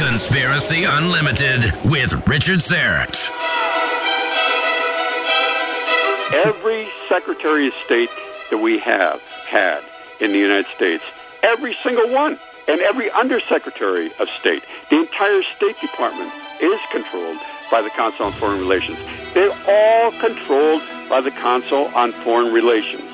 Conspiracy Unlimited with Richard Syrett. Every Secretary of State that we have had in the United States, every single one, and every Undersecretary of State, the entire State Department is controlled by the Council on Foreign Relations. They're all controlled by the Council on Foreign Relations.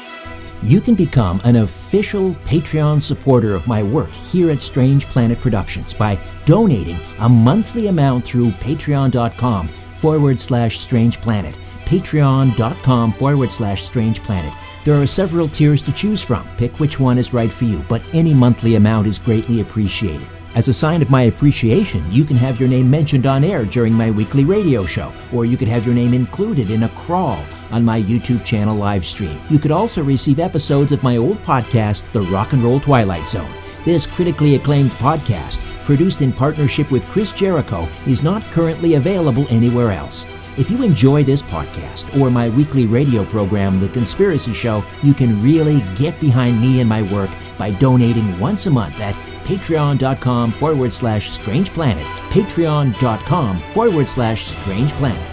You can become an official Patreon supporter of my work here at Strange Planet Productions by donating a monthly amount through patreon.com forward slash strange planet. Patreon.com forward slash strange planet. There are several tiers to choose from. Pick which one is right for you, but any monthly amount is greatly appreciated. As a sign of my appreciation, you can have your name mentioned on air during my weekly radio show, or you could have your name included in a crawl on my YouTube channel live stream. You could also receive episodes of my old podcast, The Rock and Roll Twilight Zone. This critically acclaimed podcast, produced in partnership with Chris Jericho, is not currently available anywhere else. If you enjoy this podcast or my weekly radio program, The Conspiracy Show, you can really get behind me and my work by donating once a month at patreon.com forward slash strange planet. Patreon.com forward slash strange planet.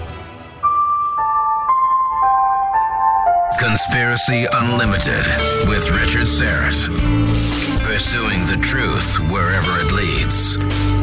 Conspiracy Unlimited with Richard Syrett. Pursuing the truth wherever it leads.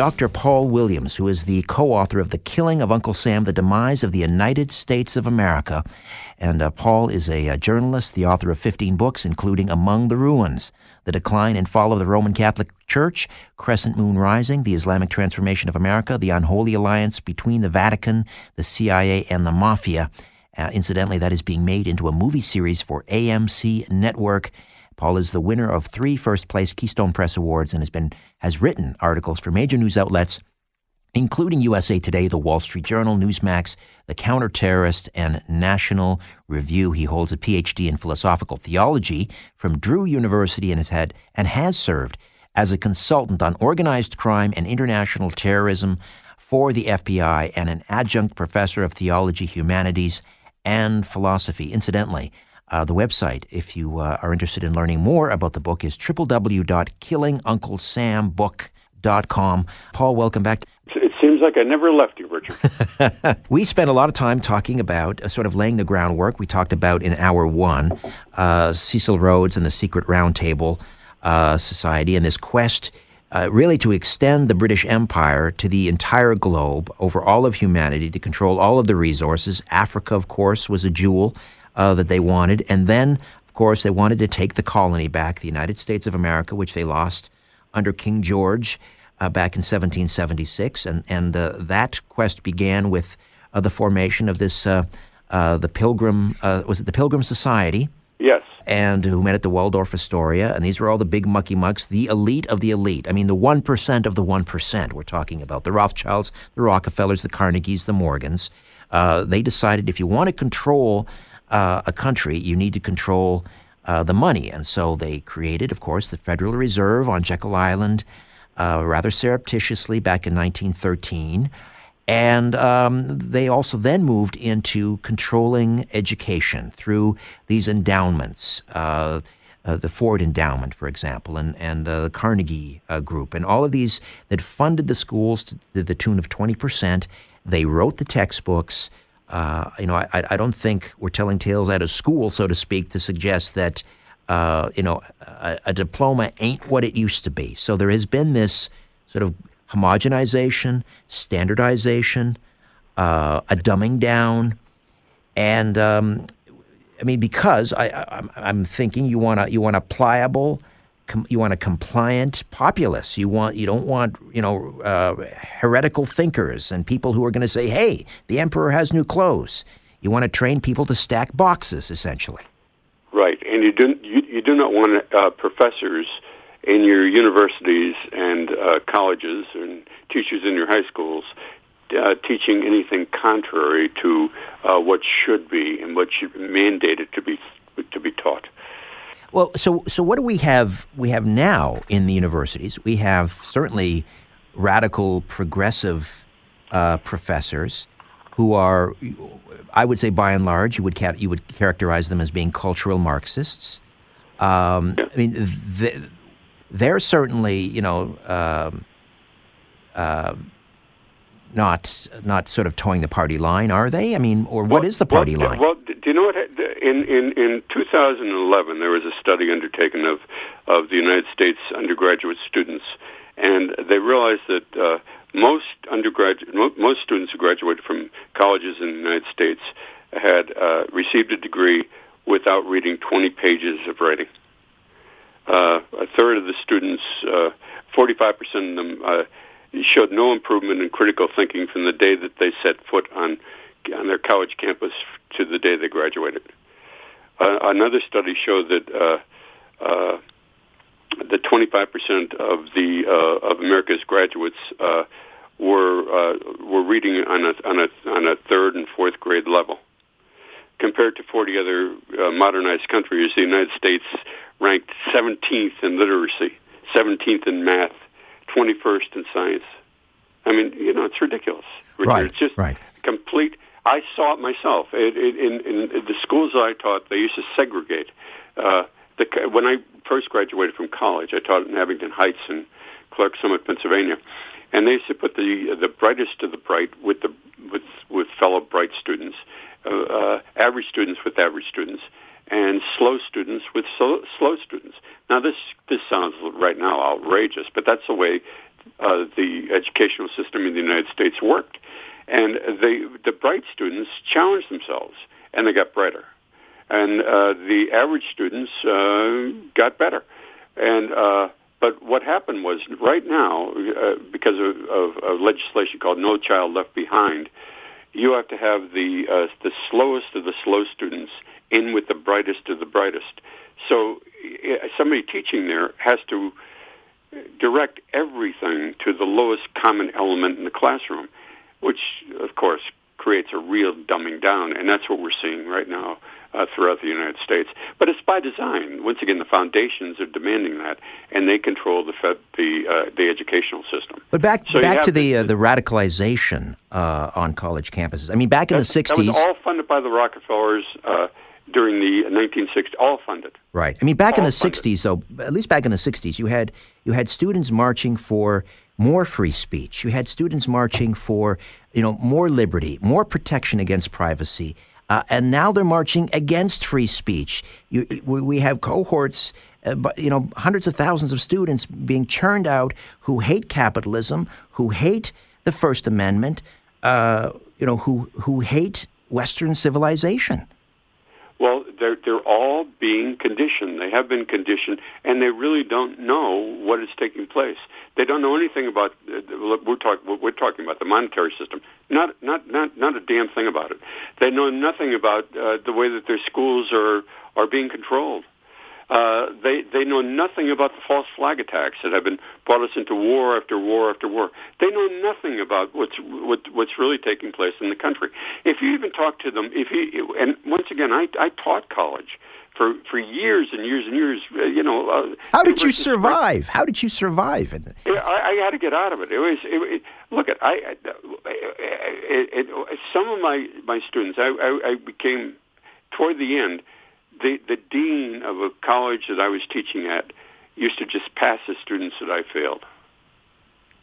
Dr. Paul Williams, who is the co author of The Killing of Uncle Sam, The Demise of the United States of America. And uh, Paul is a, a, journalist, the author of 15 books, including Among the Ruins, The Decline and Fall of the Roman Catholic Church, Crescent Moon Rising, The Islamic Transformation of America, The Unholy Alliance Between the Vatican, the CIA, and the Mafia. Uh, incidentally, that is being made into a movie series for AMC Network. Paul is the winner of three first place Keystone Press Awards and has been has written articles for major news outlets, including USA Today, The Wall Street Journal, Newsmax, The Counterterrorist, and National Review. He holds a PhD in philosophical theology from Drew University and has had and has served as a consultant on organized crime and international terrorism for the FBI and an adjunct professor of theology, humanities, and philosophy. Incidentally, uh, the website, if you uh, are interested in learning more about the book, is www.killingunclesambook.com. Paul, welcome back. It seems like I never left you, Richard. we spent a lot of time talking about uh, sort of laying the groundwork. We talked about in hour one uh, Cecil Rhodes and the Secret Roundtable uh, Society and this quest. Uh, really, to extend the British Empire to the entire globe over all of humanity, to control all of the resources. Africa, of course, was a jewel uh, that they wanted. And then, of course, they wanted to take the colony back, the United States of America, which they lost under King George uh, back in 1776. And, and uh, that quest began with uh, the formation of this, uh, uh, the Pilgrim, was it the Pilgrim Society? Yes. And who met at the Waldorf Astoria. And these were all the big mucky mucks, the elite of the elite. I mean, the 1% of the 1% we're talking about. The Rothschilds, the Rockefellers, the Carnegies, the Morgans. they decided if you want to control uh, a country, you need to control uh, the money. And so they created, of course, the Federal Reserve on Jekyll Island uh, rather surreptitiously back in 1913. And um, they also then moved into controlling education through these endowments. Uh, uh, the Ford Endowment, for example, and, and uh, the Carnegie uh, Group, and all of these that funded the schools to, to the tune of 20%. They wrote the textbooks. Uh, you know, I, I don't think we're telling tales out of school, so to speak, to suggest that, uh, you know, a, a, diploma ain't what it used to be. So there has been this sort of homogenization, standardization, uh, a dumbing down, and um, I mean, because I, am thinking you want a you want a pliable com- you want a compliant populace. You want you don't want you know uh, heretical thinkers and people who are going to say, "Hey, the emperor has new clothes." You want to train people to stack boxes, essentially. Right, and you do you, you do not want uh, professors in your universities and uh, colleges and teachers in your high schools uh, teaching anything contrary to uh, what should be and what should be mandated to be to be taught. Well, so so what do we have? We have now in the universities. We have certainly radical, progressive uh, professors who are, I would say, by and large, you would ca- you would characterize them as being cultural Marxists. Um, I mean, they're certainly, you know. Um, uh, not not sort of towing the party line, are they? I mean, or what well, is the party well, line? Well, do you know what? In, in in 2011, there was a study undertaken of of the United States undergraduate students, and they realized that uh, most undergraduate most students who graduated from colleges in the United States had uh, received a degree without reading 20 pages of writing. Uh, a third of the students, 45% uh, of them uh, showed no improvement in critical thinking from the day that they set foot on on their college campus to the day they graduated. Uh, another study showed that uh, uh, that 25% of the uh, of America's graduates uh, were uh, were reading on a on a on a third and fourth grade level. Compared to 40 other uh, modernized countries, the United States ranked 17th in literacy, 17th in math, 21st in science. I mean, you know, it's ridiculous. Right. It's just right. complete. I saw it myself. It, it, in, in the schools I taught, they used to segregate. Uh, the, when I first graduated from college, I taught in Abington Heights and Clark Summit, Pennsylvania, and they used to put the the brightest of the bright with the with with fellow bright students, uh, uh, average students with average students, and slow students with slow, slow students. Now, this this sounds right now outrageous, but that's the way uh, the educational system in the United States worked. And they, the bright students challenged themselves, and they got brighter. And uh, the average students uh, got better. And uh, but what happened was, right now, uh, because of, of, of legislation called No Child Left Behind, you have to have the uh, the slowest of the slow students in with the brightest of the brightest. So uh, somebody teaching there has to direct everything to the lowest common element in the classroom, which of course creates a real dumbing down, and that's what we're seeing right now uh, throughout the United States. But it's by design. Once again, the foundations are demanding that, and they control the fed, the uh, the educational system. But back so back to the uh, the radicalization uh, on college campuses. I mean, back in the '60s, that was all funded by the Rockefellers uh, during the 1960s, all funded. Right. I mean, back all in the funded. 60s, though, at least back in the 60s, you had you had students marching for more free speech. You had students marching for you know more liberty, more protection against privacy. Uh, and now they're marching against free speech. You, we have cohorts, uh, you know, hundreds of thousands of students being churned out who hate capitalism, who hate the First Amendment, uh, you know, who who hate Western civilization. Well, they're they're all being conditioned. They have been conditioned, and they really don't know what is taking place. They don't know anything about. Uh, we're talking. We're talking about the monetary system. Not not not not a damn thing about it. They know nothing about uh, the way that their schools are are being controlled. Uh, they they know nothing about the false flag attacks that have been brought us into war after war after war. They know nothing about what's what, what's really taking place in the country. If you even talk to them, if you and once again, I I taught college for for years and years and years. Uh, you know, uh, how did you survive? How did you survive? I, I had to get out of it. It was it, it, look at I, I it, some of my my students. I, I, I became toward the end the the dean of a college that I was teaching at used to just pass the students that I failed.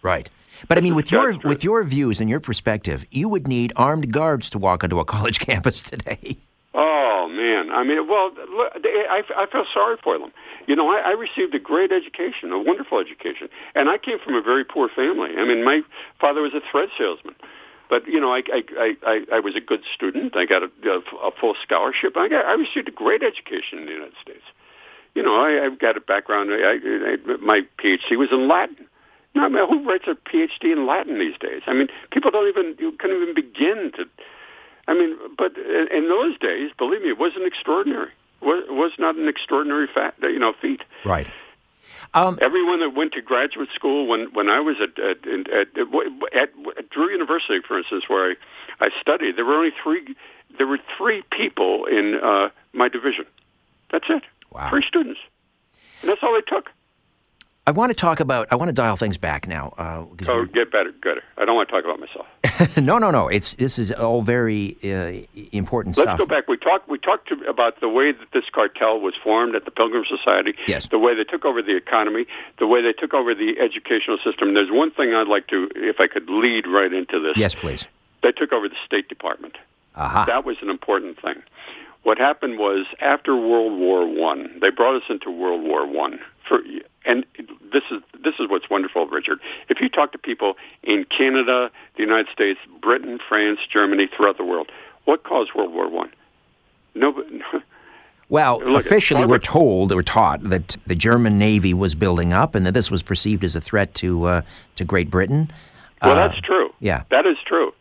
Right. But I mean, with your with your views and your perspective, you would need armed guards to walk onto a college campus today. Oh man, I mean, well, look, I, I feel sorry for them. You know, I, I received a great education, a wonderful education, and I came from a very poor family. I mean, my father was a thread salesman. But you know, I I I, I was a good student. I got a, a, full scholarship. I got I received a great education in the United States. You know, I, I've got a background. I, I, my PhD was in Latin. Know, I mean, who writes a PhD in Latin these days? I mean, people don't even you can't even begin to. I mean, but in those days, believe me, it wasn't extraordinary. It was not an extraordinary fact, you know, feat. Right. Um, Everyone that went to graduate school when when I was at at, at, at, at Drew University, for instance, where I, I studied, there were only three there were three people in uh, my division. That's it. Wow. Three students, and that's all they took. I want to talk about. I want to dial things back now. Uh, oh, get better, good. I don't want to talk about myself. no, no, no. It's this is all very uh, important stuff. Let's stuff. go back. We talked. We talked to, about the way that this cartel was formed at the Pilgrim Society. Yes. The way they took over the economy. The way they took over the educational system. There's one thing I'd like to, if I could lead right into this. Yes, please. They took over the State Department. Aha. That was an important thing. What happened was after World War One, they brought us into World War One. For and this is this is what's wonderful, Richard. If you talk to people in Canada, the United States, Britain, France, Germany, throughout the world, what caused World War One? No. Well, Look, officially, we're told or taught that the German Navy was building up, and that this was perceived as a threat to uh, to Great Britain. Well, Uh, that's true. yeah. that is true.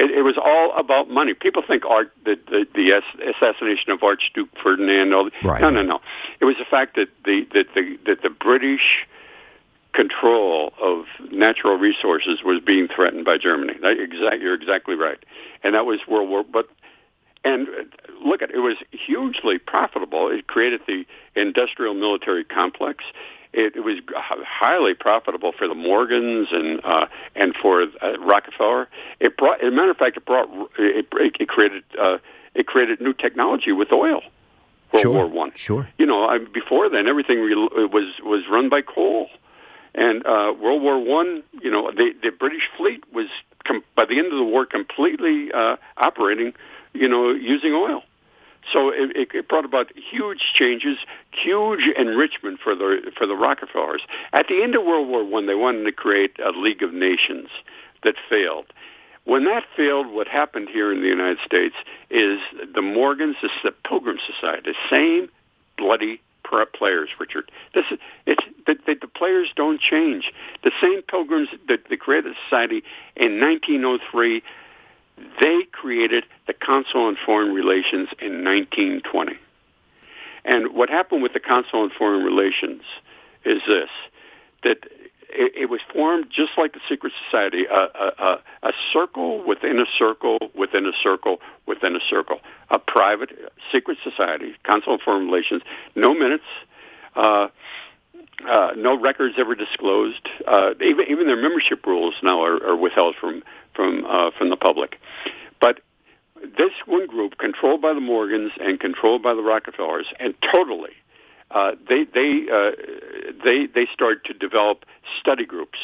It, it was all about money. People think art, the the, the assassination of Archduke Ferdinand. All the, Right. No, no, no. It was the fact that the that the that the British control of natural resources was being threatened by Germany. That, exact, you're exactly right, and that was World War. But and uh, look at it was hugely profitable. It created the industrial military complex. It, it was highly profitable for the Morgans and uh, and for uh, Rockefeller. It brought, as a matter of fact, it brought it, it created uh, it created new technology with oil. World Sure, War One. sure. You know, I, before then, everything re- was was run by coal. And uh, World War One, you know, the the British fleet was com- by the end of the war completely uh, operating, you know, using oil. So it, it, brought about huge changes, huge enrichment for the for the Rockefellers. At the end of World War One, they wanted to create a League of Nations that failed. When that failed, what happened here in the United States is the Morgans, this is the Pilgrim Society, the same bloody players, Richard. This is it's the, the, the players don't change. The same Pilgrims that, that created the society in 1903, they created the Council on Foreign Relations in 1920. And what happened with the Council on Foreign Relations is this: that it, it was formed just like the secret society, a, a, a, circle within a circle within a circle within a circle, a private secret society, Council on Foreign Relations, no minutes. Uh, uh, no records ever disclosed. Uh, even even their membership rules now are, are withheld from from uh, from the public. But this one group, controlled by the Morgans and controlled by the Rockefellers, and totally, uh, they they uh, they they start to develop study groups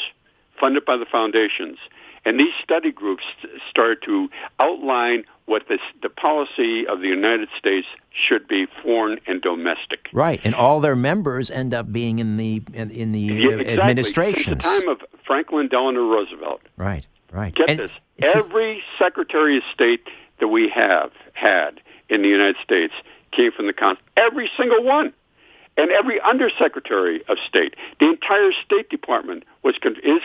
funded by the foundations, and these study groups start to outline what this, the policy of the United States should be, foreign and domestic. Right, and all their members end up being in the in, in the Yeah, exactly. administrations. Since the time of Franklin Delano Roosevelt. right, right. Get And this: it's just- every Secretary of State that we have had in the United States came from the Council. Every single one, and every Undersecretary of State. The entire State Department was con- is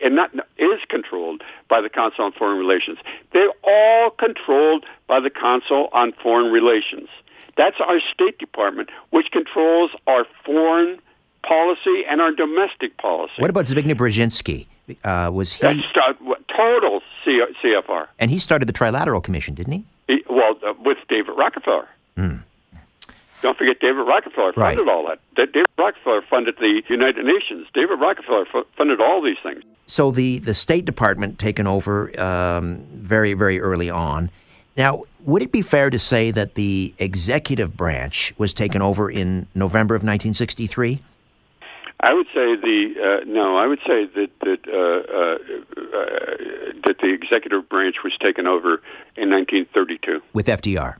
and not is controlled by the Council on Foreign Relations. They're all controlled by the Council on Foreign Relations. That's our State Department, which controls our foreign policy and our domestic policy. what about Zbigniew Brzezinski? Uh, was he? That's total C- CFR. and he started the Trilateral Commission, didn't he? He- well, uh, with David Rockefeller. Don't forget David Rockefeller Hmm. Right. funded all that. Da- David Rockefeller funded the United Nations. David Rockefeller fu- funded all these things. So the the State Department taken over um, very very early on. Now, would it be fair to say that the executive branch was taken over in November of 1963? I would say the uh, no. I would say that that uh, uh, uh, that the executive branch was taken over in 1932. with FDR.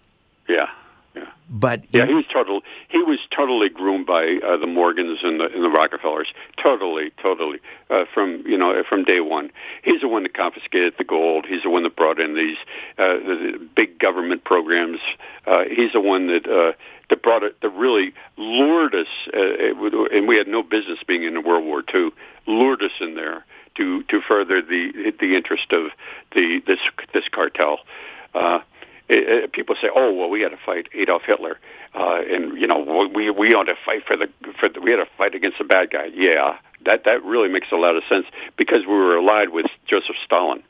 Yeah, yeah. But Yeah, he was total. He was totally groomed by uh, the Morgans and the and the Rockefellers. Totally, totally. Uh, from you know from day one, he's the one that confiscated the gold. He's the one that brought in these uh, the, the big government programs. Uh, he's the one that uh, that brought it. That really lured us, uh, it and we had no business being in the World War II. Lured us in there to to further the the interest of the this this cartel. Uh, it, it, people say, "Oh, well, we had to fight Adolf Hitler, uh, and you know, we we ought to fight for the for the, we had to fight against the bad guy." Yeah, that that really makes a lot of sense because we were allied with Joseph Stalin.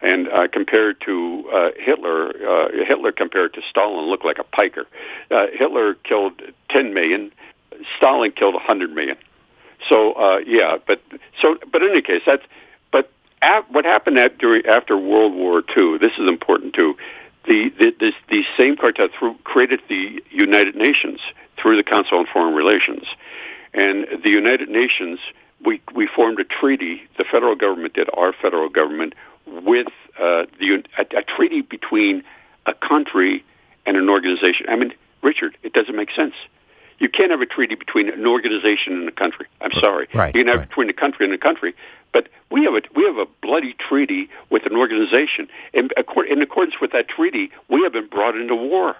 And uh, compared to uh, Hitler, uh, Hitler compared to Stalin looked like a piker. Uh, Hitler killed 10 million. Stalin killed 100 million. So uh, yeah, but so but in any case, that's but at, what happened at, during, after World War II. This is important too. The, the this, the same cartel through, created the United Nations through the Council on Foreign Relations, and the United Nations we we formed a treaty. The federal government did. Our federal government with uh, the a, a treaty between a country and an organization. I mean, Richard, it doesn't make sense. You can't have a treaty between an organization and a country. I'm sorry. Right, you can have right. between a country and a country, but we have a we have a bloody treaty with an organization, and in accordance with that treaty, we have been brought into war.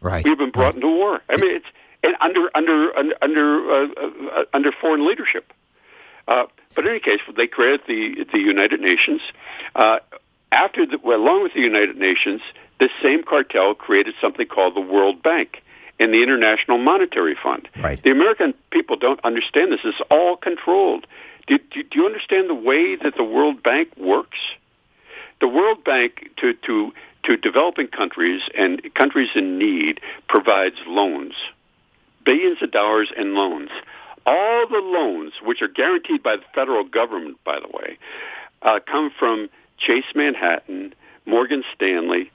Right. We have been brought right. into war. I mean, it's and under under under uh, uh, under foreign leadership. Uh, but in any case, they created the the United Nations. Uh, after the, well, along with the United Nations, this same cartel created something called the World Bank and the International Monetary Fund. Right. The American people don't understand this. It's all controlled. Do, do, do you understand the way that the World Bank works? The World Bank to to to developing countries and countries in need provides loans, billions of dollars in loans. All the loans, which are guaranteed by the federal government, by the way, uh, come from Chase Manhattan, Morgan Stanley,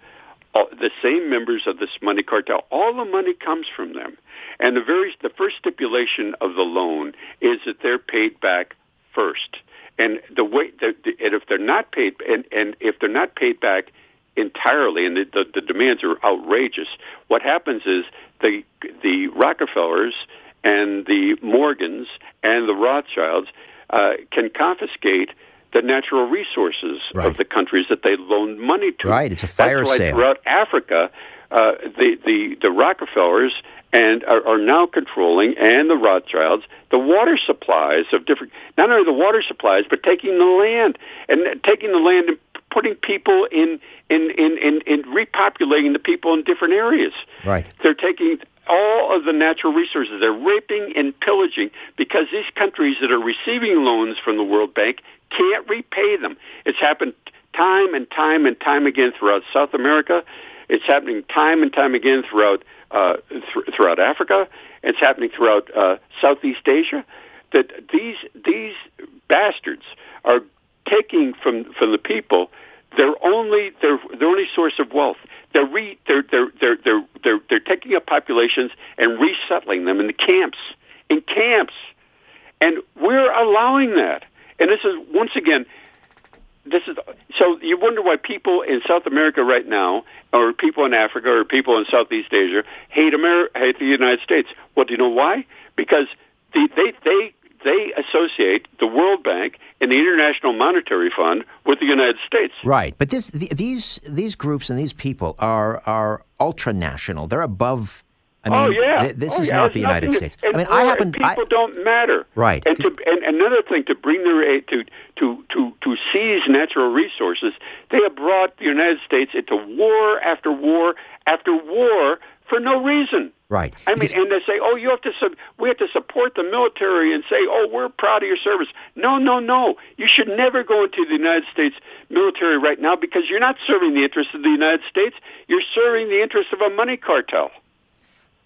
the same members of this money cartel. All the money comes from them, and the very the first stipulation of the loan is that they're paid back first. And the way the, the, and if they're not paid and and if they're not paid back entirely, and the, the, the demands are outrageous, what happens is the the Rockefellers and the Morgans and the Rothschilds uh, can confiscate the natural resources Right. of the countries that they loaned money to. Right, it's a fire That's sale. throughout Africa, uh, the, the, the Rockefellers and are, are now controlling, and the Rothschilds, the water supplies of different, not only the water supplies, but taking the land and taking the land and putting people in, in, in, in, in repopulating the people in different areas. Right. They're taking all of the natural resources. They're raping and pillaging because these countries that are receiving loans from the World Bank can't repay them. It's happened time and time and time again throughout South America. It's happening time and time again throughout uh, th- throughout Africa. It's happening throughout uh, Southeast Asia. That these these bastards are taking from from the people their only their their only source of wealth. They're re, they're, they're they're they're they're they're taking up populations and resettling them in the camps in camps, and we're allowing that. And this is once again, this is so you wonder why people in South America right now, or people in Africa, or people in Southeast Asia hate Amer- hate the United States. Well, do you know why? Because the, they they they associate the World Bank and the International Monetary Fund with the United States. Right, but this th- these these groups and these people are are ultra national. They're above. I oh, mean, oh yeah, th- this oh, is yeah, not it's the United nothing States. and I mean, I happen. people I, don't matter. Right. And to and another thing to bring their aid to to to to seize natural resources, they have brought the United States into war after war after war for no reason. right. I mean, and they say, "Oh, you have to sub- we have to support the military and say, "Oh, we're proud of your service." No, no, no. You should never go into the United States military right now because you're not serving the interests of the United States. You're serving the interests of a money cartel.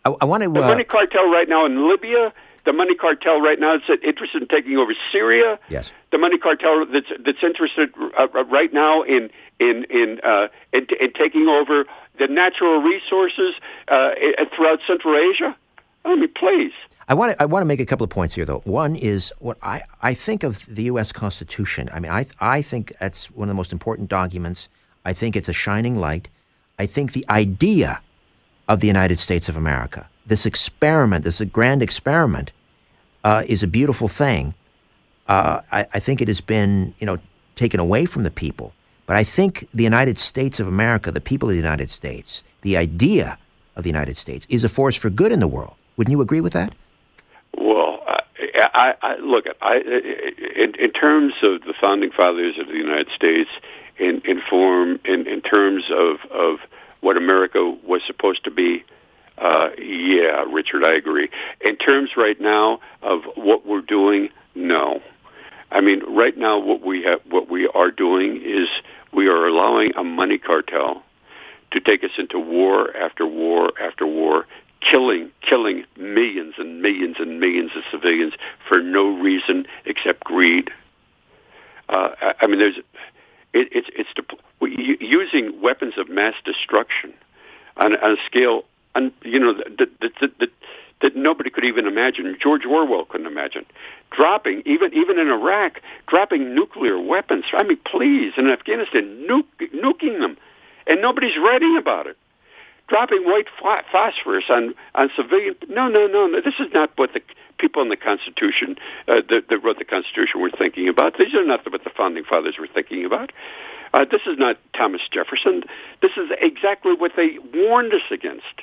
I, I want to. The Uh, money cartel right now in Libya. The money cartel right now that's interested in taking over Syria. Yes. The money cartel that's that's interested uh, uh, right now in in in, uh, in in taking over the natural resources uh, throughout Central Asia. I mean, please. I want to I want to make a couple of points here, though. One is what I, I think of the U.S. Constitution. I mean, I I think that's one of the most important documents. I think it's a shining light. I think the idea of the United States of America, this experiment, this grand experiment, uh, is a beautiful thing. Uh, I, I think it has been you know taken away from the people, but I think the United States of America, the people of the United States, the idea of the United States, is a force for good in the world. Wouldn't you agree with that? Well, I, I, I look I in, in terms of the founding fathers of the United States, in in form in, in terms of of what America was supposed to be? Uh, yeah, Richard, I agree. In terms right now of what we're doing, no. I mean, right now what we have, what we are doing is we are allowing a money cartel to take us into war after war after war, killing killing millions and millions and millions of civilians for no reason except greed. Uh, I mean, there's it, it's it's using weapons of mass destruction on, on a scale, un, you know, that, that, that, that that nobody could even imagine. George Orwell couldn't imagine. Dropping, even even in Iraq, dropping nuclear weapons. I mean, please, in Afghanistan, nuke, nuking them, and nobody's writing about it. Dropping white phosphorus on on civilian. No, no, no, no. This is not what the people in the Constitution uh, that, that wrote the Constitution were thinking about. These are not what the founding fathers were thinking about. Uh, this is not Thomas Jefferson. This is exactly what they warned us against.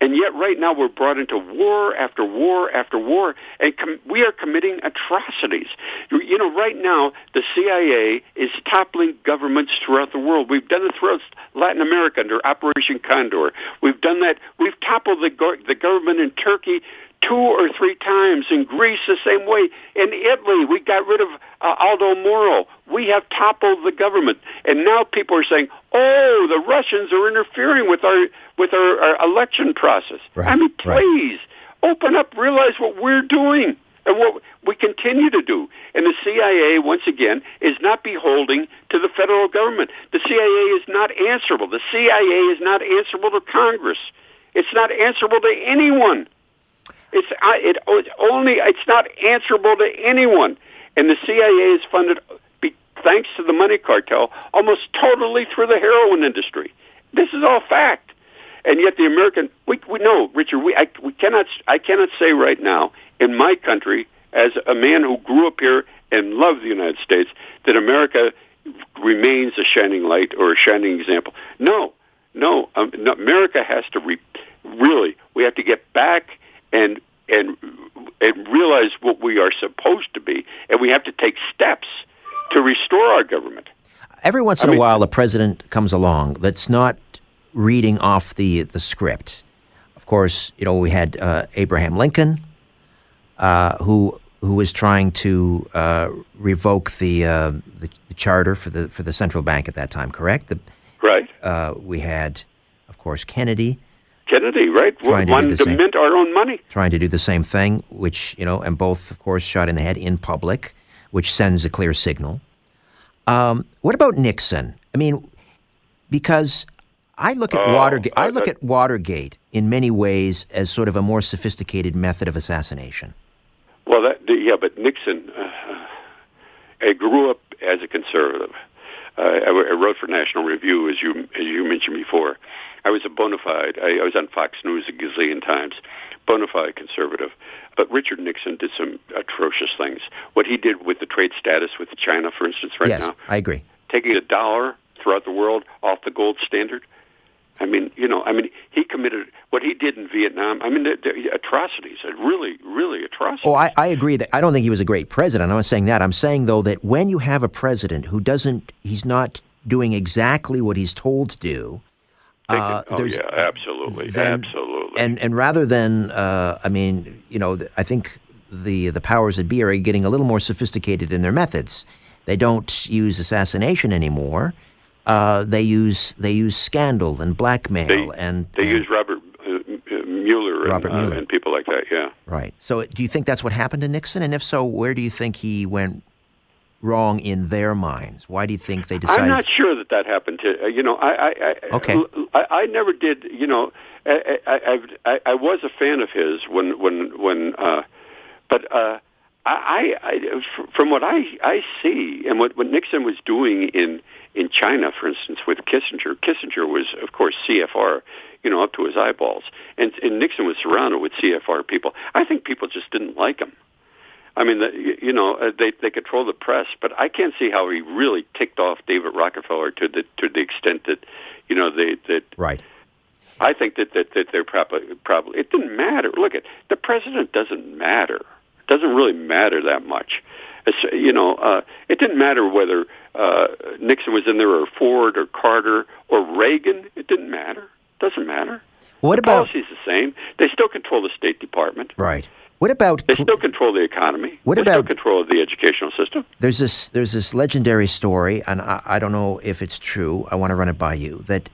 And yet, right now, we're brought into war after war after war, and com- we are committing atrocities. You know, right now, the CIA is toppling governments throughout the world. We've done it throughout Latin America under Operation Condor. We've done that. We've toppled the, go- the government in Turkey two or three times. In Greece, the same way. In Italy, we got rid of uh, Aldo Moro. We have toppled the government, and now people are saying, "Oh, the Russians are interfering with our with our, our election process." Right, I mean, please right. open up, realize what we're doing. And what we continue to do. And the CIA, once again, is not beholding to the federal government. The CIA is not answerable. The CIA is not answerable to Congress. It's not answerable to anyone. It's it, it's only it's not answerable to anyone, and the CIA is funded thanks to the money cartel almost totally through the heroin industry. This is all fact, and yet the American we we know Richard we I, we cannot I cannot say right now in my country as a man who grew up here and loved the United States that America remains a shining light or a shining example. No, no, um, no America has to re- really we have to get back and and and realize what we are supposed to be, and we have to take steps to restore our government. Every once in I a mean, while, a president comes along that's not reading off the the script. Of course, you know we had uh, Abraham Lincoln, uh, who who was trying to uh, revoke the, uh, the, the charter for the for the central bank at that time. Correct. The, right. Uh, we had, of course, Kennedy Kennedy, right? Trying to, to mint our own money. Trying to do the same thing, which, you know, and both, of course, shot in the head in public, which sends a clear signal. Um, what about Nixon? I mean, because I look at oh, Watergate. I look uh, at Watergate in many ways as sort of a more sophisticated method of assassination. Well, that, yeah, but Nixon, uh, I grew up as a conservative. Uh, I, I wrote for National Review, as you as you mentioned before. I was a bona fide. I, I was on Fox News a gazillion times, bona fide conservative. But Richard Nixon did some atrocious things. What he did with the trade status with China, for instance, right yes, now. I agree. Taking a dollar throughout the world off the gold standard. I mean, you know, I mean, he committed what he did in Vietnam. I mean, the, atrocities, really, really atrocities. Oh, I, I agree that I don't think he was a great president. I'm not saying that. I'm saying though that when you have a president who doesn't, he's not doing exactly what he's told to do. Uh, oh yeah, absolutely, then, absolutely. And and rather than, uh, I mean, you know, I think the the powers that be are getting a little more sophisticated in their methods. They don't use assassination anymore uh, they use they use scandal and blackmail they, and they and, use Robert uh, Mueller, Robert and, Mueller. Uh, and people like that. Yeah, right. So, do you think that's what happened to Nixon? And if so, where do you think he went wrong in their minds? Why do you think they decided? I'm not sure that that happened to uh, you know. I, I, I okay. I, I never did. You know, I, I, I, I was a fan of his when when when, uh, but. Uh, I, I, from what I, I see, and what, what Nixon was doing in in China, for instance, with Kissinger. Kissinger was, of course, CFR, you know, up to his eyeballs, and, and Nixon was surrounded with CFR people. I think people just didn't like him. I mean, the, you know, uh, they they control the press, but I can't see how he really ticked off David Rockefeller to the to the extent that, you know, they that right. I think that that, that they're probably probably it didn't matter. Look at the president doesn't matter. It doesn't really matter that much. You know, uh, it didn't matter whether uh, Nixon was in there or Ford or Carter or Reagan. It didn't matter. Doesn't matter. What the about policy's the same? They still control the State Department. right? What about They still control the economy. What they about- still control the educational system? There's this there's this legendary story, and I, I don't know if it's true. I want to run it by you. That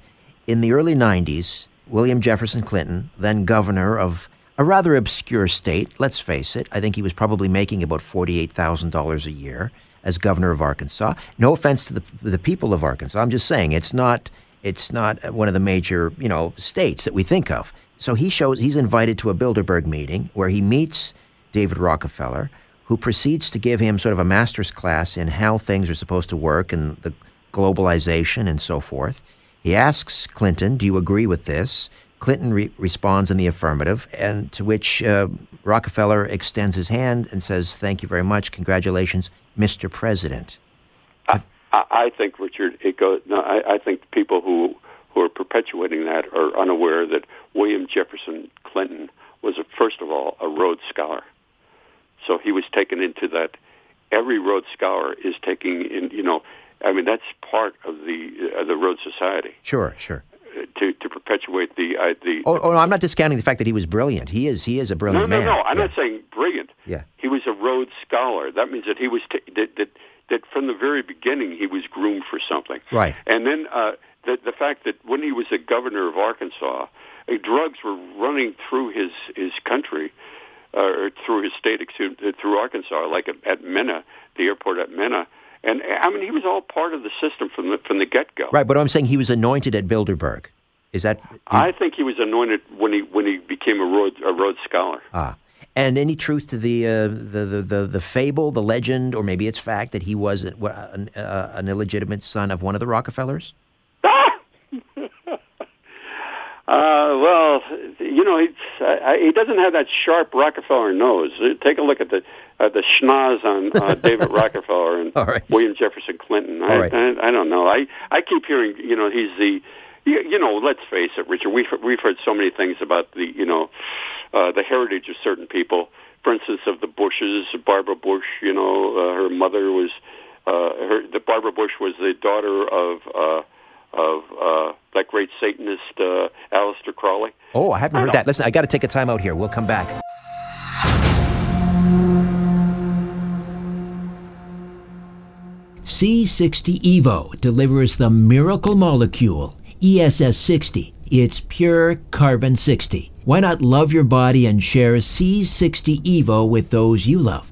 in the early '90s, William Jefferson Clinton, then governor of a rather obscure state, let's face it, I think he was probably making about forty-eight thousand dollars a year as governor of Arkansas. No offense to the the people of Arkansas. I'm just saying it's not it's not one of the major you know states that we think of. So he shows he's invited to a Bilderberg meeting where he meets David Rockefeller, who proceeds to give him sort of a master's class in how things are supposed to work and the globalization and so forth. He asks Clinton, "Do you agree with this?" Clinton re- responds in the affirmative, and to which uh, Rockefeller extends his hand and says, "Thank you very much. Congratulations, Mr. President." I, I think, Richard, it goes. No, I, I think people who who are perpetuating that are unaware that William Jefferson Clinton was, a, first of all, a Rhodes Scholar. So he was taken into that. Every Rhodes Scholar is taking in. You know, I mean, that's part of the uh, the Rhodes Society Sure, sure. To to perpetuate the uh, the. Oh, oh, no, I'm not discounting the fact that he was brilliant. He is. He is a no, brilliant no, man. no. I'm Yeah. not saying brilliant. Yeah. He was a Rhodes Scholar. That means that he was t- that that that from the very beginning he was groomed for something. Right. And then uh, the the fact that when he was the governor of Arkansas, uh, drugs were running through his his country, uh, or through his state, excuse, uh, through Arkansas, like at, at Mena, the airport at Mena. And I mean, he was all part of the system from the from the get go. Right, but I'm saying he was anointed at Bilderberg. Is that I think he was anointed when he when he became a Rhodes a Rhodes Scholar. ah? And any truth to the, uh, the, the the the fable, the legend, or maybe it's fact that he was an, uh, an illegitimate son of one of the Rockefellers? Uh, well, you know, he's, uh, he doesn't have that sharp Rockefeller nose. Uh, Take a look at the uh, the schnoz on uh, David Rockefeller and right. William Jefferson Clinton. I, right. I, I don't know. I I keep hearing, you know, he's the, you, you know, let's face it, Richard. We've we've heard so many things about the, you know, uh, the heritage of certain people. For instance, of the Bushes, Barbara Bush. You know, uh, her mother was, uh, her the Barbara Bush was the daughter of. Uh, of uh, that great Satanist uh, Aleister Crowley. Oh, I haven't I heard don't- that. Listen, I got to take a time out here. We'll come back. C60 Evo delivers the miracle molecule, ESS 60. It's pure carbon 60. Why not love your body and share C60 Evo with those you love?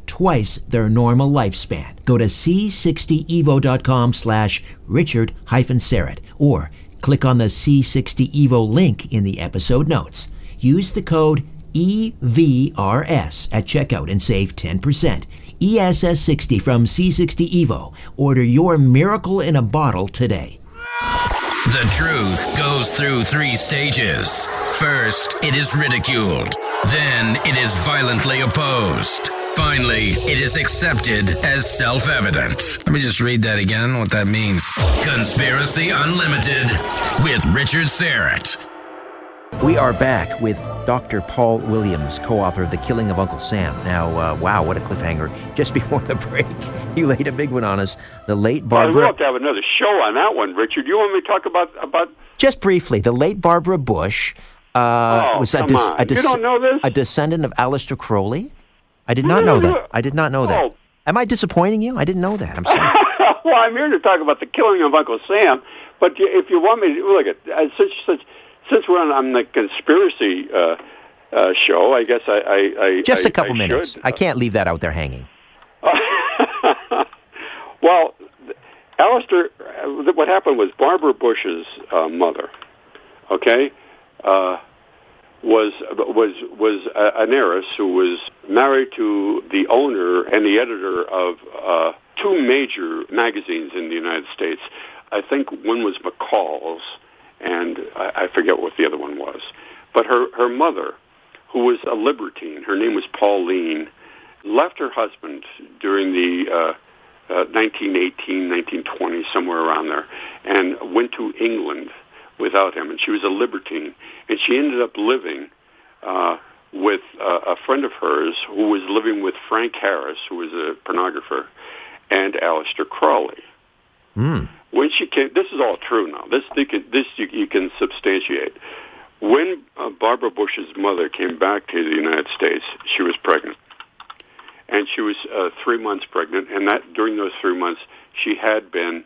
twice their normal lifespan. Go to c60evo.com slash richard hyphen or click on the C60 Evo link in the episode notes. Use the code EVRS at checkout and save 10%. ESS 60 from C60 Evo. Order your miracle in a bottle today. The truth goes through three stages. First, it is ridiculed. Then, it is violently opposed. Finally, it is accepted as self evident. Let me just read that again. I don't know what that means. Conspiracy Unlimited with Richard Syrett. We are back with Dr. Paul Williams, co-author of The Killing of Uncle Sam. Now, uh, wow, what a cliffhanger! Just before the break, you laid a big one on us. The late Barbara. I'd Barbara. love to have another show on that one, Richard. You want me to talk about about? Just briefly, the late Barbara Bush uh, Oh, was a, come des- on. a, You don't know this? a descendant of Aleister Crowley. I did not know that. I did not know that. Oh. Am I disappointing you? I didn't know that. I'm sorry. well, I'm here to talk about the killing of Uncle Sam. But if you want me to look at uh, since since since we're on, on the conspiracy uh, uh, show, I guess I, I, I Just a couple minutes. I can't leave that out there hanging. well, Aleister, uh, what happened was Barbara Bush's uh, mother, okay, uh, was was was a, an heiress who was married to the owner and the editor of uh, two major magazines in the United States. I think one was McCall's, and I, I forget what the other one was. But her her mother, who was a libertine. Her name was Pauline. Left her husband during the uh, uh, 1918, 1920, somewhere around there, and went to England without him. And she was a libertine, and she ended up living uh, with uh, a friend of hers who was living with Frank Harris, who was a pornographer, and Aleister Crowley. Mm. When she came, this is all true now. This this you, you can substantiate. When uh, Barbara Bush's mother came back to the United States, she was pregnant, and she was uh, three months pregnant. And that during those three months, she had been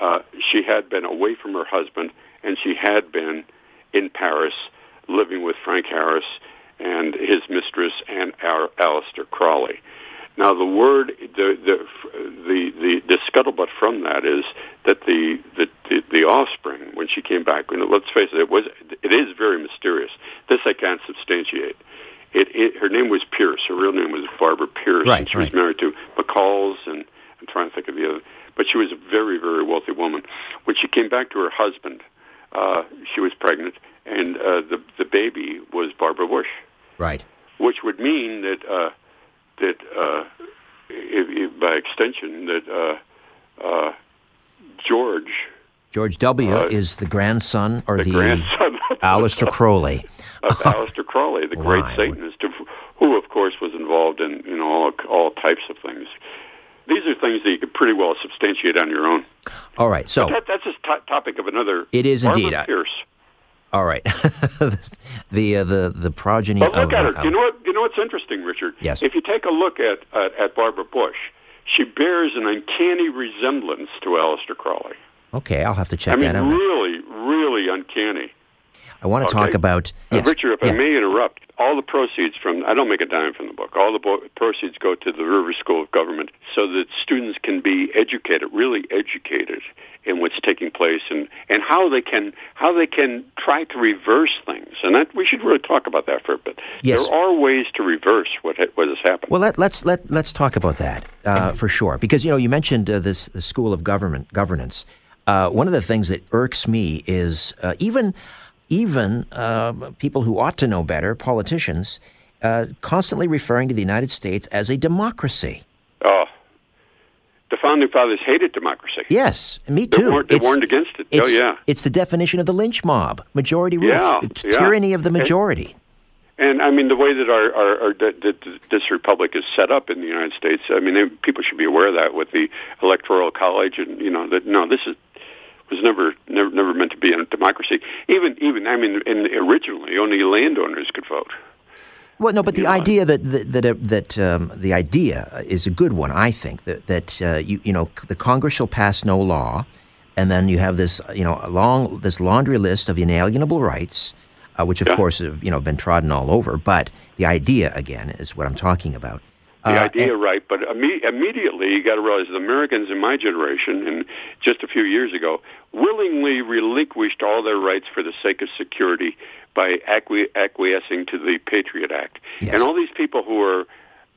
uh, she had been away from her husband, and she had been in Paris living with Frank Harris and his mistress and our Aleister Crowley. Now, the word, the the the the, the scuttlebutt from that is that the, the the the offspring, when she came back, know, let's face it, it was it is very mysterious. This I can't substantiate. It, it her name was Pierce. Her real name was Barbara Pierce, right, and she right. was married to McCalls, and I'm trying to think of the other. But she was a very very wealthy woman. When she came back to her husband, uh, she was pregnant, and uh, the the baby was Barbara Bush. Right. Which would mean that. Uh, that, uh, if, if by extension, that uh, uh, George George W. Uh, is the grandson or the, the, grandson of, Aleister Crowley. of Aleister Crowley, the great Right. Satanist, who- who, of course, was involved in you know all, all types of things. These are things that you could pretty well substantiate on your own. All right. So That, that's a to- topic of another. It is Barbara indeed. I- Pierce. all right. the uh, the the progeny But of look at her. uh, you know what? You know what's interesting, Richard? Yes. If you take a look at at, at Barbara Bush, she bears an uncanny resemblance to Aleister Crowley. Okay, I'll have to check I mean, that out. really, really uncanny. I want to talk Okay. about Uh, yes. Richard, if yeah. I may interrupt, all the proceeds from, I don't make a dime from the book, all the bo- proceeds go to the River School of Government so that students can be educated, really educated in what's taking place and, and how they can how they can try to reverse things. And that we should really talk about that for a bit. Yes. There are ways to reverse what, ha- what has happened. Well, let, let's let let's talk about that uh, for sure, because you know you mentioned uh, this the school of government governance. Uh, one of the things that irks me is uh, even even uh, people who ought to know better, politicians, uh, constantly referring to the United States as a democracy. oh, the founding fathers hated democracy. Yes, me They too. warned- they warned against it. Oh, yeah. it's the definition of the lynch mob, majority rule. Yeah, it's yeah. tyranny of the majority. And I mean, the way that our, our, our this republic is set up in the United States, I mean, they, people should be aware of that with the electoral college, and you know that no, this is was never never never meant to be a democracy. Even even I mean, in, originally only landowners could vote. Well, no, but the idea that that that, uh, that um, the idea is a good one. I think that that uh, you you know the Congress shall pass no law, and then you have this you know a long this laundry list of inalienable rights, uh, which of Yeah. course have you know been trodden all over. But the idea again is what I'm talking about. The Uh, idea, and- right? But imme- immediately you got to realize the Americans in my generation, and just a few years ago, willingly relinquished all their rights for the sake of security by acqui- acquiescing to the Patriot Act. Yes. And all these people who are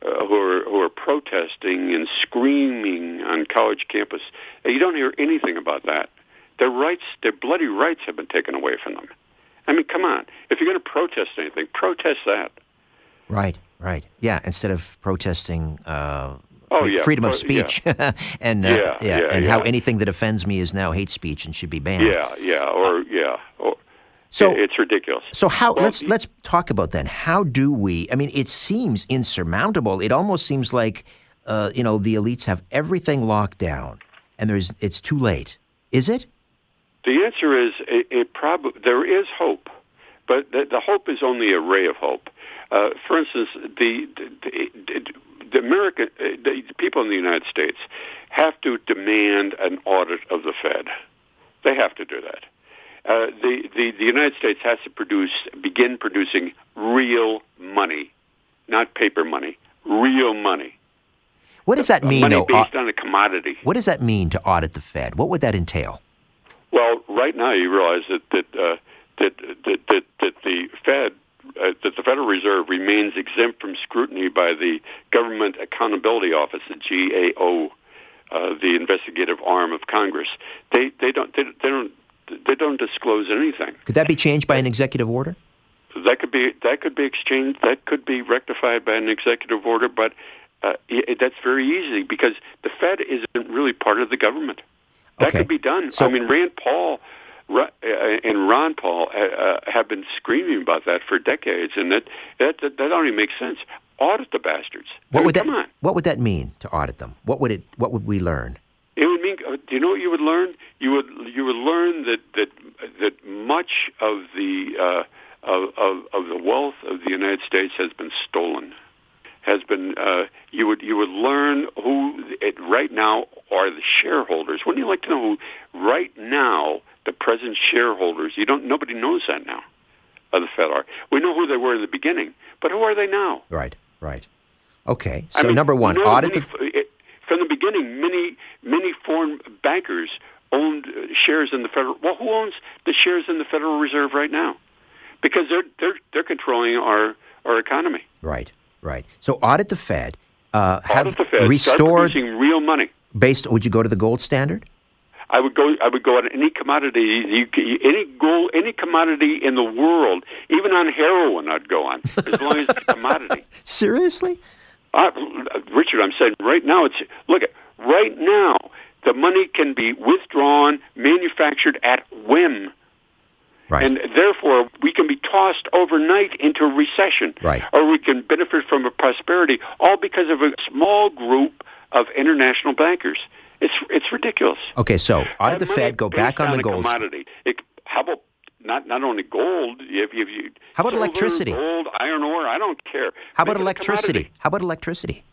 uh, who are who are protesting and screaming on college campus, you don't hear anything about that. Their rights, their bloody rights, have been taken away from them. I mean, come on! If you're going to protest anything, protest that. Right, right, yeah. Instead of protesting. Uh, Oh, yeah, freedom of pro- yeah. speech, and uh, Yeah, yeah, and how anything that offends me is now hate speech and should be banned. Yeah, yeah, or yeah, or So- it's ridiculous. So how Well, let's let's talk about then. How do we? I mean, it seems insurmountable. It almost seems like uh, you know the elites have everything locked down, and there's it's too late. Is it? The answer is it, it prob- there is hope, but the, the hope is only a ray of hope. Uh, for instance, the the, the, the American uh, the people in the United States have to demand an audit of the Fed. They have to do that. Uh, the, the the United States has to produce begin producing real money, not paper money, real money. What does that mean, money though? based on a commodity. what does that mean to audit the Fed? What would that entail? Well, right now you realize that that uh, that, that that that the Fed. Uh, that the Federal Reserve remains exempt from scrutiny by the Government Accountability Office, the GAO, uh, the investigative arm of Congress. They they don't they, they don't they don't disclose anything. Could that be changed by an executive order? that could be that could be exchanged. That could be rectified by an executive order, but uh, it, that's very easy because the Fed isn't really part of the government. That Okay. could be done. So- I mean, Rand Paul and Ron Paul uh, uh, have been screaming about that for decades, and that that that, that only makes sense. Audit the bastards. I What mean, would that come on. What would that mean to audit them? What would it What would we learn? It would mean. uh, Do you know what you would learn? You would you would learn that that that much of the uh, of, of of the wealth of the United States has been stolen. Has been. Uh, you would you would learn who it right now are the shareholders. Wouldn't you like to know who right now the present shareholders? You don't. Nobody knows that now. Of the Fed are. We know who they were in the beginning, but who are they now? Right. Right. Okay. So I mean, number one, audit many, the. it- from the beginning. Many many foreign bankers owned uh, shares in the federal. Well, who owns the shares in the Federal Reserve right now? Because they're they're they're controlling our our economy. Right. Right. So audit the Fed. Uh, have Audit the Fed. Producing real money. based. Would you go to the gold standard? I would go. I would go on any commodity, you, any gold, any commodity in the world, even on heroin. I'd go on as long as it's a commodity. Seriously? Uh, Richard, I'm saying right now, it's look at right now. The money can be withdrawn, manufactured at whim, Right. and therefore we can be tossed overnight into a recession, Right. or we can benefit from a prosperity, all because of a small group of international bankers. It's it's ridiculous. okay. So audit That the Fed. Go back on the gold. commodity. It, how about not not only gold? If, if you How about silver, electricity? Gold, iron ore. I don't care. How about Make electricity? How about electricity?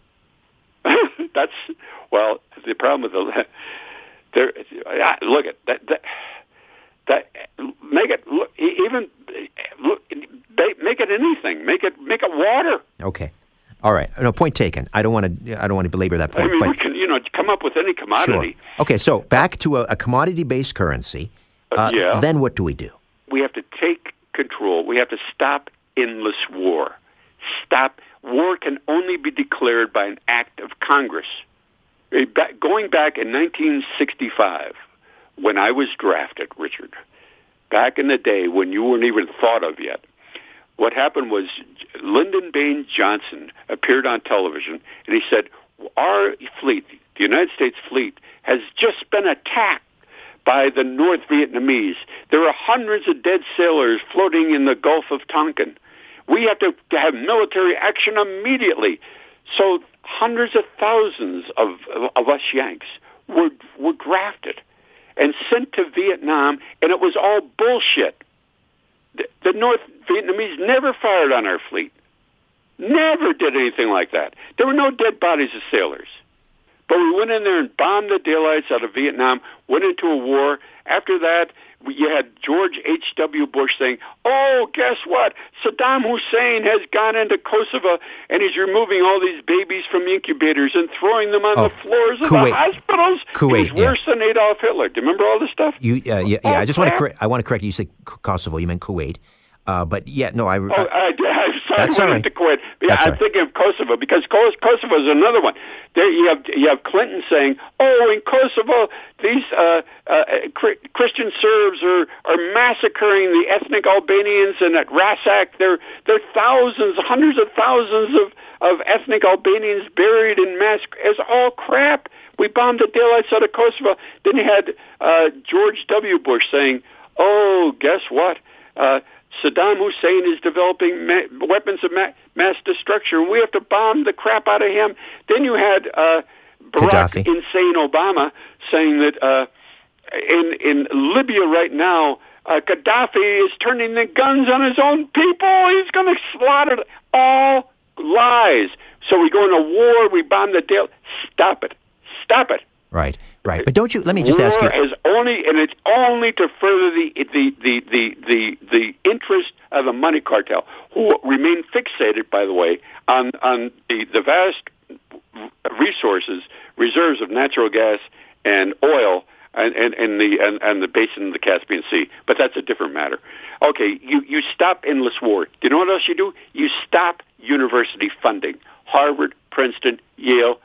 That's well. The problem with the there. Look at that. that that make it look even look they- make it anything make it make it water Okay. All right. No point taken. I don't want to. I don't want to belabor that point. I mean but we can you know come up with any commodity. sure. Okay. So back to a, a commodity-based currency. Uh, yeah. Then what do we do? we have to take control. We have to stop endless war. Stop. War can only be declared by an act of Congress. Going back in 1965, when I was drafted, Richard, back in the day when you weren't even thought of yet, what happened was Lyndon Baines Johnson appeared on television and he said, Our fleet, the United States fleet, has just been attacked by the North Vietnamese. There are hundreds of dead sailors floating in the Gulf of Tonkin. We have to, have military action immediately. So hundreds of thousands of, of, of us Yanks were, were drafted and sent to Vietnam, and it was all bullshit. The, the North Vietnamese never fired on our fleet. Never did anything like that. There were no dead bodies of sailors. But we went in there and bombed the daylights out of Vietnam, went into a war. After that, you had George H.W. Bush saying, oh, guess what? Saddam Hussein has gone into Kosovo and he's removing all these babies from incubators and throwing them on Oh, the floors of Kuwait. the hospitals. Kuwait, He's worse than Adolf Hitler. Do you remember all this stuff? You, uh, yeah, yeah. Oh, I just want to correct. I want to correct you. You said Kosovo. You meant Kuwait. Uh, but yeah, no, I. Oh, I, I'm sorry, That's I right. into Kuwait. Yeah, That's I'm right. thinking of Kosovo because Kosovo is another one. There you have you have Clinton saying, "Oh, in Kosovo, these uh, uh, Christian Serbs are are massacring the ethnic Albanians, and at Racak, there there are thousands, hundreds of thousands of of ethnic Albanians buried in mass. It's all crap. We bombed the daylights out of Kosovo. Then you had uh, George W. Bush saying, "Oh, guess what." Uh, Saddam Hussein is developing ma- weapons of ma- mass destruction. and We have to bomb the crap out of him. Then you had uh, Barack Gaddafi. insane Obama saying that uh, in in Libya right now, uh, Gaddafi is turning the guns on his own people. He's going to slaughter all lies. So we go into war. We bomb the deal. Stop it. Stop it. right, right. But don't you? Let me just War ask you. is only, and it's only to further the the the the the, the interest of the money cartel, who remain fixated, by the way, on on the the vast resources, reserves of natural gas and oil. And, and, and the and, and the basin of the Caspian Sea, but that's a different matter. Okay, you, you stop endless war. Do you know what else you do? You stop university funding. Harvard, Princeton, Yale,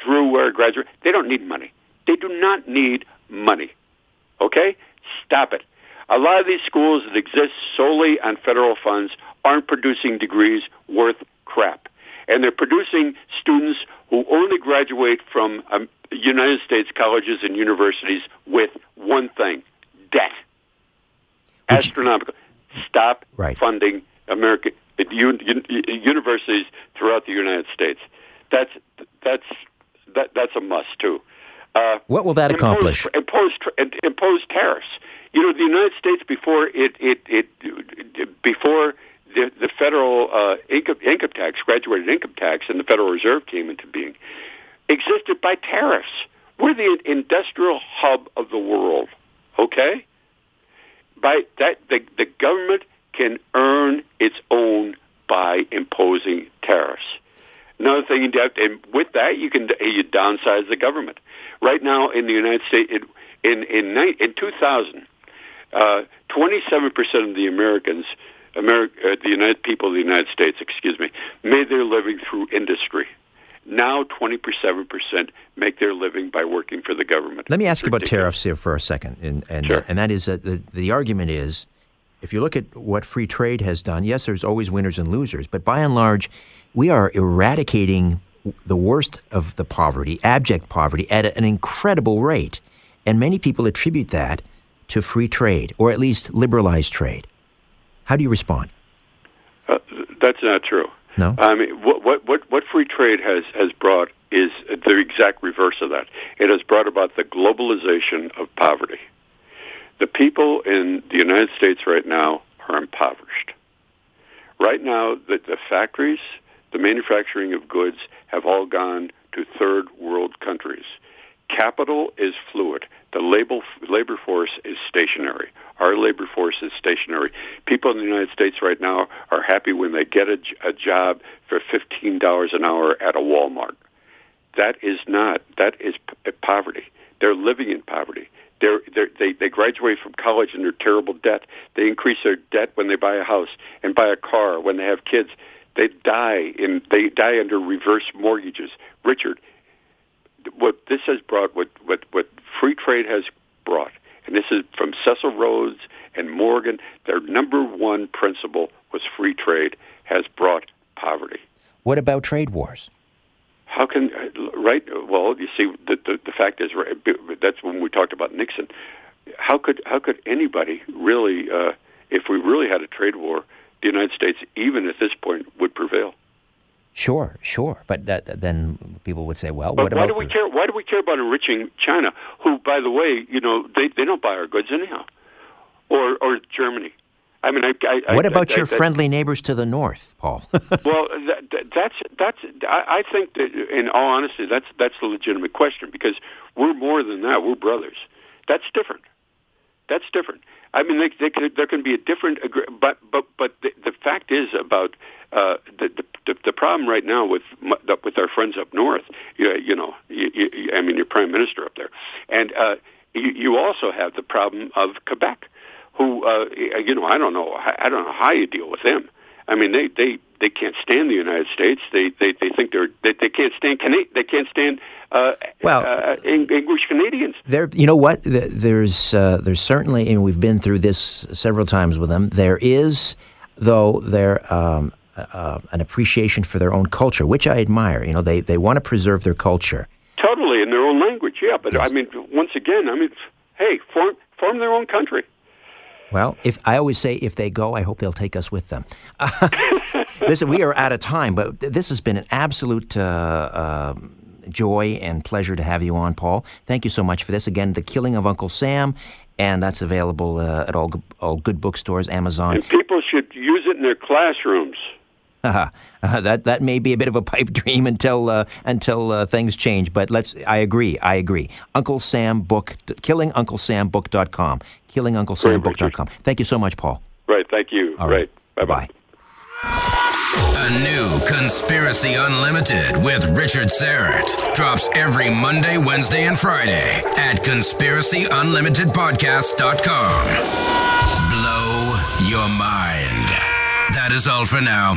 Drew Ware graduate. They don't need money. They do not need money. Okay? Stop it. A lot of these schools that exist solely on federal funds aren't producing degrees worth crap. And they're producing students who only graduate from um, United States colleges and universities with one thing debt. Astronomical. Stop Right. funding American un, un, universities throughout the United States. That's that's that, that's a must too. Uh, What will that impose- accomplish? Impose impose tariffs. You know, the United States before it it it before the the federal uh, income income tax, graduated income tax, and the Federal Reserve came into being, existed by tariffs. We're the industrial hub of the world. Okay, by that the the government can earn its own by imposing tariffs. Another thing, you do have- and with that, you can you downsize the government. Right now, in the United States, it, in in in 2000, twenty-seven percent of the Americans, Ameri- uh, the United people of the United States, excuse me, made their living through industry. Now, twenty-seven percent make their living by working for the government. Let me ask you about tariffs here for a second, and and, Sure. and that is that the the argument is, if you look at what free trade has done, yes, there's always winners and losers, but by and large, we are eradicating the worst of the poverty, abject poverty, at an incredible rate, and many people attribute that to free trade, or at least liberalized trade. How do you respond? Uh, that's not true. No? I mean, what, what what what free trade has has brought is the exact reverse of that. It has brought about the globalization of poverty. The people in the United States right now are impoverished. Right now, the, the factories, the manufacturing of goods, have all gone to third world countries. Capital is fluid. The labor, labor force is stationary. Our labor force is stationary. People in the United States right now are happy when they get a, a job for $15 an hour at a Walmart. That is not, that is p- poverty. They're living in poverty. They're, they're, they they graduate from college and they're terrible debt. They increase their debt when they buy a house and buy a car. When they have kids, they die in they die under reverse mortgages. Richard, what this has brought, what what what free trade has brought, and this is from Cecil Rhodes and Morgan. Their number one principle was free trade has brought poverty. What about trade wars? How can right? Well, you see, the the, the fact is, that's when we talked about Nixon. How could how could anybody really, uh, if we really had a trade war, the United States, even at this point, would prevail? Sure, sure, but that, then people would say, well, But what why about do we the- care? Why do we care about enriching China? Who, by the way, you know, they they don't buy our goods anyhow, or or Germany. I mean, I. I What about your friendly neighbors to the north, Paul? well, that, that, that's that's. I, I think that, in all honesty, that's that's the legitimate question because we're more than that. We're brothers. That's different. That's different. I mean, they, they could, there can be a different, but but but the, the fact is about uh, the, the the problem right now with m- with our friends up north. You, you know, you, you, I mean, your prime minister up there, and uh, you, you also have the problem of Quebec, who uh, you know, I don't know, I don't know how you deal with them. I mean, they they they can't stand the United States. They they they think they're they, they can't stand Cana- they can't stand uh, Well- uh, Eng- English Canadians. There, you know what? There's, uh, there's certainly, and we've been through this several times with them. There is, though, there um, uh, an appreciation for their own culture, which I admire. You know, they they want to preserve their culture. Totally in their own language, yeah. But Yes. I mean, once again, I mean, hey, form form their own country. Well, if I always say if they go, I hope they'll take us with them. Listen, we are out of time, but this has been an absolute uh, um joy and pleasure to have you on, Paul. Thank you so much for this. Again, The Killing of Uncle Sam, and that's available uh, at all all good bookstores, Amazon. And people should use it in their classrooms. Uh, that that may be a bit of a pipe dream until uh, until uh, things change. But let's. I agree. I agree. Uncle Sam book. KillingUncleSamBook.com. KillingUncleSamBook.com. Thank you so much, Paul. Right. Thank you. All right. Bye Bye. A new Conspiracy Unlimited with Richard Syrett drops every Monday, Wednesday, and Friday at conspiracyunlimitedpodcast.com. Blow your mind. That is all for now.